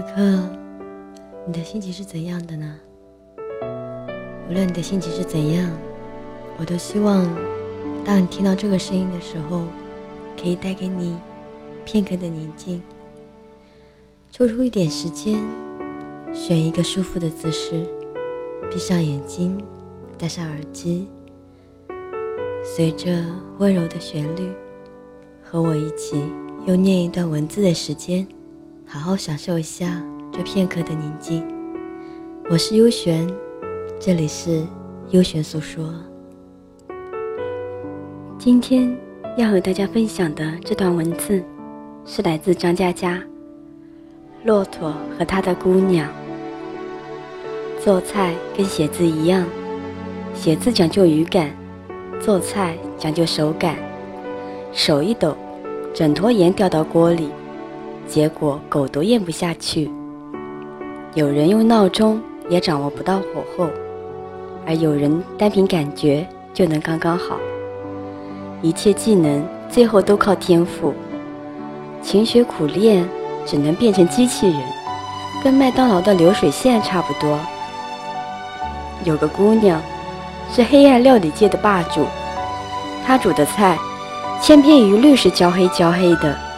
此刻，你的心情是怎样的呢？无论你的心情是怎样，我都希望，当你听到这个声音的时候，可以带给你片刻的宁静。抽出一点时间，选一个舒服的姿势，闭上眼睛，戴上耳机，随着温柔的旋律，和我一起用念一段文字的时间。好好享受一下这片刻的宁静。我是优璇，这里是优璇诉说。今天要和大家分享的这段文字，是来自张嘉佳《骆驼和他的姑娘》。做菜跟写字一样，写字讲究语感，做菜讲究手感。手一抖，整坨盐掉到锅里。结果狗都咽不下去。有人用闹钟也掌握不到火候，而有人单凭感觉就能刚刚好。一切技能最后都靠天赋，勤学苦练只能变成机器人，跟麦当劳的流水线差不多。有个姑娘是黑暗料理界的霸主，她煮的菜千篇一律是焦黑焦黑的。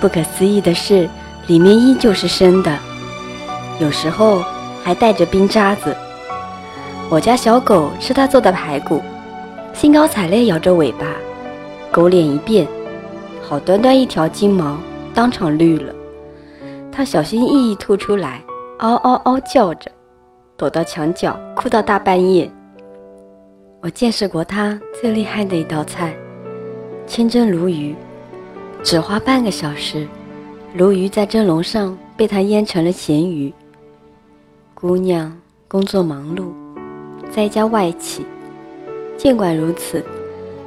不可思议的是，里面依旧是生的，有时候还带着冰渣子。我家小狗吃它做的排骨，兴高采烈摇着尾巴，狗脸一变，好端端一条金毛当场绿了。它小心翼翼吐出来，嗷嗷嗷叫着，躲到墙角哭到大半夜。我见识过它最厉害的一道菜——清蒸鲈鱼。只花半个小时，鲈鱼在蒸笼上被他腌成了咸鱼。姑娘工作忙碌，在家外企，尽管如此，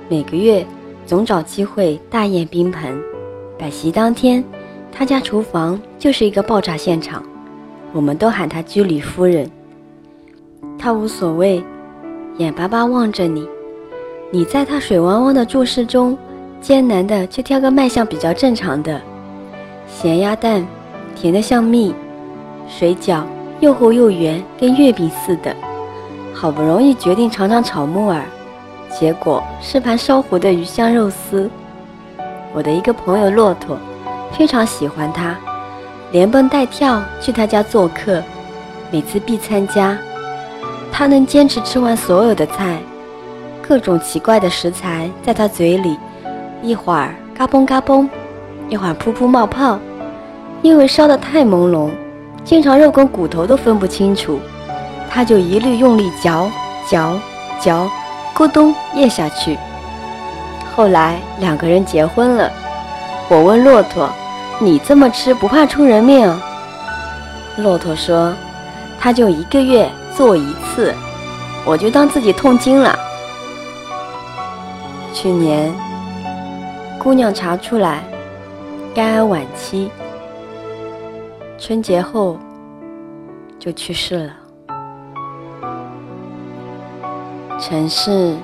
每个月总找机会大宴宾朋。摆席当天，他家厨房就是一个爆炸现场，我们都喊他居里夫人。他无所谓，眼巴巴望着你，你在他水汪汪的注视中。艰难的去挑个卖相比较正常的咸鸭蛋，甜的像蜜；水饺又厚又圆，跟月饼似的。好不容易决定尝尝炒木耳，结果是盘烧糊的鱼香肉丝。我的一个朋友骆驼非常喜欢他，连蹦带跳去他家做客，每次必参加。他能坚持吃完所有的菜，各种奇怪的食材在他嘴里。一会儿嘎嘣嘎嘣，一会儿噗噗冒泡，因为烧得太朦胧，经常肉跟骨头都分不清楚，他就一律用力嚼嚼嚼，咕咚咽下去。后来两个人结婚了，我问骆驼：“你这么吃不怕出人命？”骆驼说：“他就一个月做一次，我就当自己痛经了。”去年。姑娘查出来，肝癌晚期，春节后就去世了。城市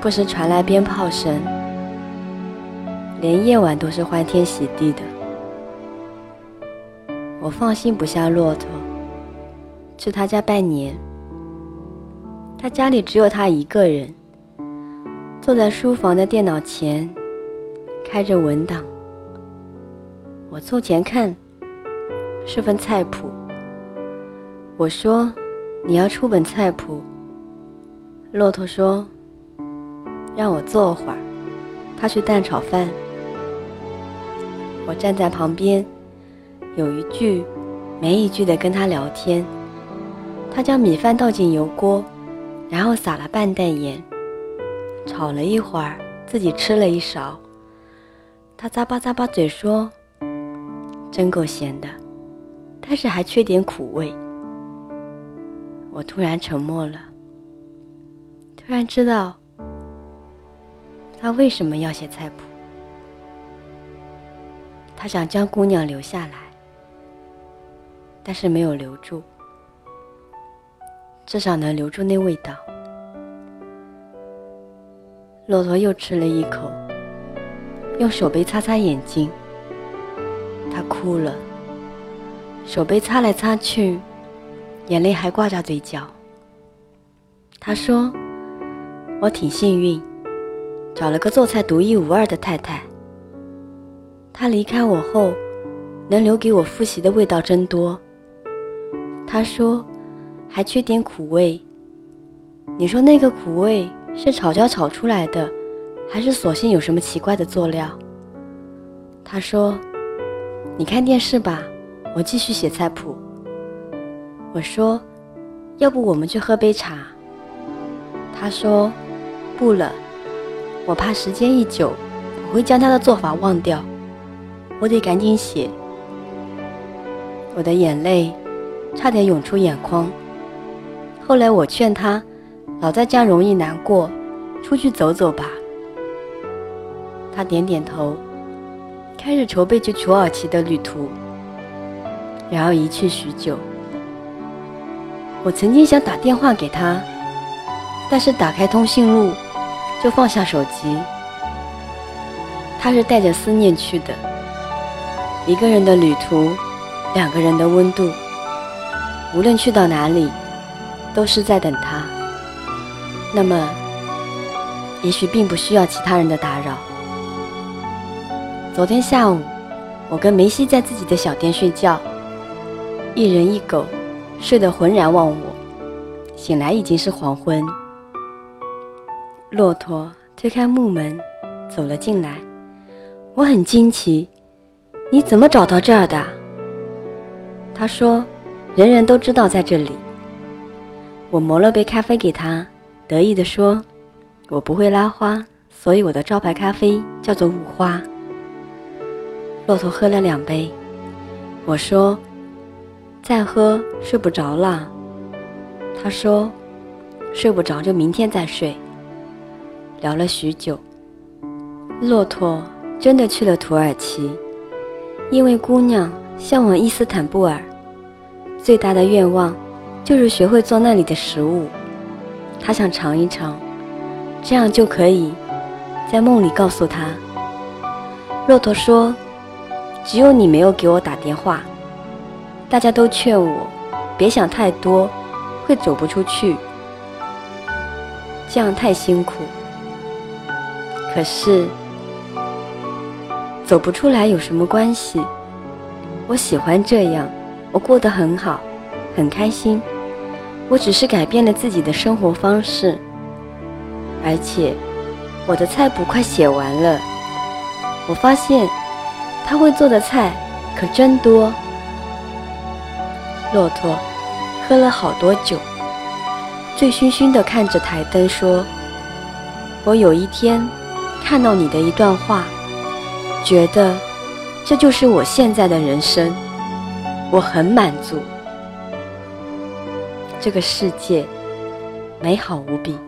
不时传来鞭炮声，连夜晚都是欢天喜地的。我放心不下骆驼，去他家拜年。他家里只有他一个人。坐在书房的电脑前，开着文档。我凑前看，是份菜谱。我说：“你要出本菜谱。”骆驼说：“让我坐会儿，他去蛋炒饭。”我站在旁边，有一句没一句的跟他聊天。他将米饭倒进油锅，然后撒了半袋盐。炒了一会儿，自己吃了一勺。他咂巴咂巴嘴说：“真够咸的，但是还缺点苦味。”我突然沉默了，突然知道他为什么要写菜谱。他想将姑娘留下来，但是没有留住，至少能留住那味道。骆驼又吃了一口，用手背擦擦眼睛。他哭了，手背擦来擦去，眼泪还挂在嘴角。他说：“我挺幸运，找了个做菜独一无二的太太。他离开我后，能留给我复习的味道真多。”他说：“还缺点苦味。你说那个苦味是炒焦炒出来的，还是索性有什么奇怪的佐料？”他说：“你看电视吧。”我继续写菜谱。我说：“要不我们去喝杯茶？”他说：“不了，我怕时间一久，我会将他的做法忘掉。我得赶紧写。”我的眼泪差点涌出眼眶。后来我劝他：“老在家容易难过，出去走走吧。”他点点头，开始筹备去土耳其的旅途。然而一去许久，我曾经想打电话给他，但是打开通讯录就放下手机。他是带着思念去的，一个人的旅途，两个人的温度。无论去到哪里，都是在等他。那么，也许并不需要其他人的打扰。昨天下午，我跟梅西在自己的小店睡觉。一人一狗睡得浑然忘我，醒来已经是黄昏。骆驼推开木门，走了进来。我很惊奇，你怎么找到这儿的？他说：“人人都知道在这里。”我磨了杯咖啡给他，得意地说：“我不会拉花，所以我的招牌咖啡叫做五花。”骆驼喝了两杯，我说。再喝睡不着了，他说：“睡不着就明天再睡。”聊了许久，骆驼真的去了土耳其，因为姑娘向往伊斯坦布尔，最大的愿望就是学会做那里的食物，他想尝一尝，这样就可以在梦里告诉他。骆驼说：“只有你没有给我打电话。”大家都劝我别想太多，会走不出去，这样太辛苦。可是走不出来有什么关系？我喜欢这样，我过得很好，很开心。我只是改变了自己的生活方式，而且我的菜谱快写完了。我发现他会做的菜可真多。骆驼喝了好多酒，醉醺醺的看着台灯说：“我有一天看到你的一段话，觉得这就是我现在的人生，我很满足。这个世界美好无比，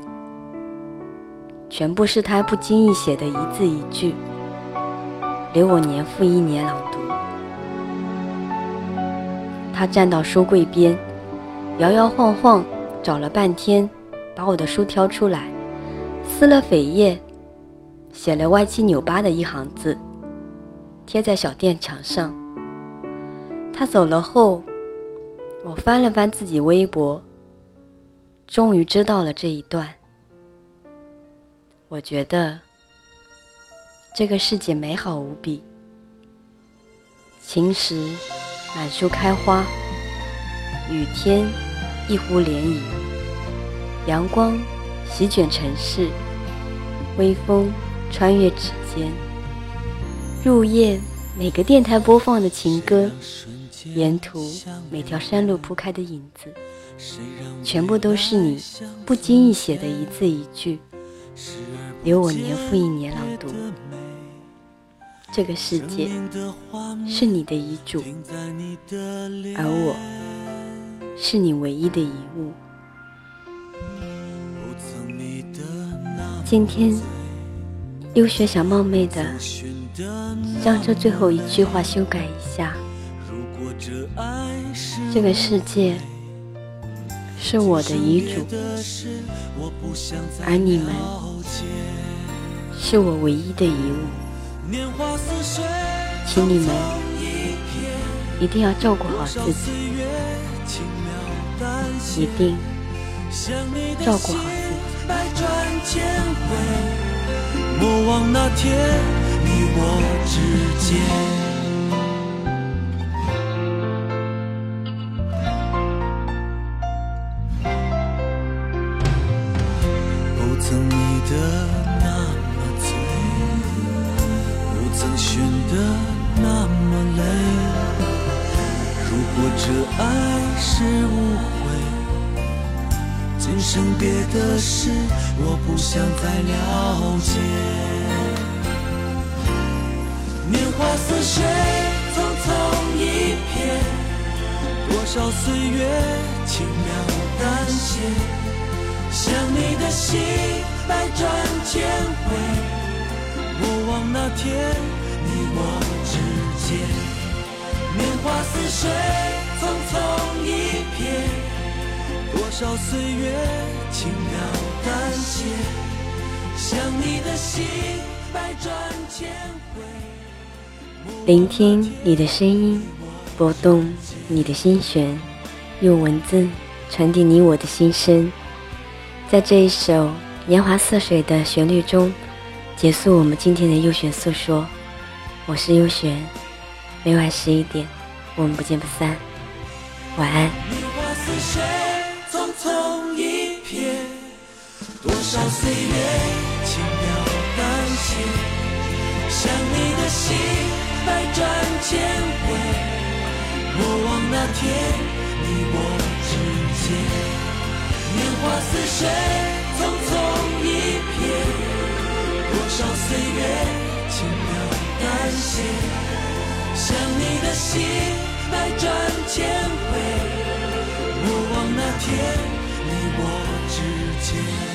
全部是他不经意写的一字一句，留我年复一年朗读。”他站到书柜边，摇摇晃晃找了半天，把我的书挑出来，撕了扉页，写了歪七扭八的一行字，贴在小店墙上。他走了后，我翻了翻自己微博，终于知道了这一段。我觉得这个世界美好无比，晴时。满树开花，雨天一湖涟漪，阳光席卷城市，微风穿越指尖，入夜每个电台播放的情歌，沿途每条山路铺开的影子，全部都是你不经意写的一字一句，留我年复一年朗读。这个世界是你的遗嘱，而我是你唯一的遗物。今天，优雪想冒昧的将这最后一句话修改一下：这个世界是我的遗嘱，而你们是我唯一的遗物。请你们一定要照顾好自己，一定照顾好自己。莫忘那天你我之间。是误会，今生别的事我不想再了解。年华似水，匆匆一瞥，多少岁月轻描淡写，想你的心百转千回，莫忘那天你我之间。年华似水。匆匆一瞥，多少岁月轻描淡写，想你的心百转千回。聆听你的声音，拨动你的心弦，用文字传递你我的心声。在这一首年华似水的旋律中，结束我们今天的优选诉说。我是优璇，每晚十一点，我们不见不散。晚安。年华似水，匆匆一瞥，多少岁月轻描淡写，想你的心百转千回，莫忘那天你我之间。年华似水，匆匆一瞥，多少岁月轻描淡写，想你的心。百转千回，莫忘那天你我之间。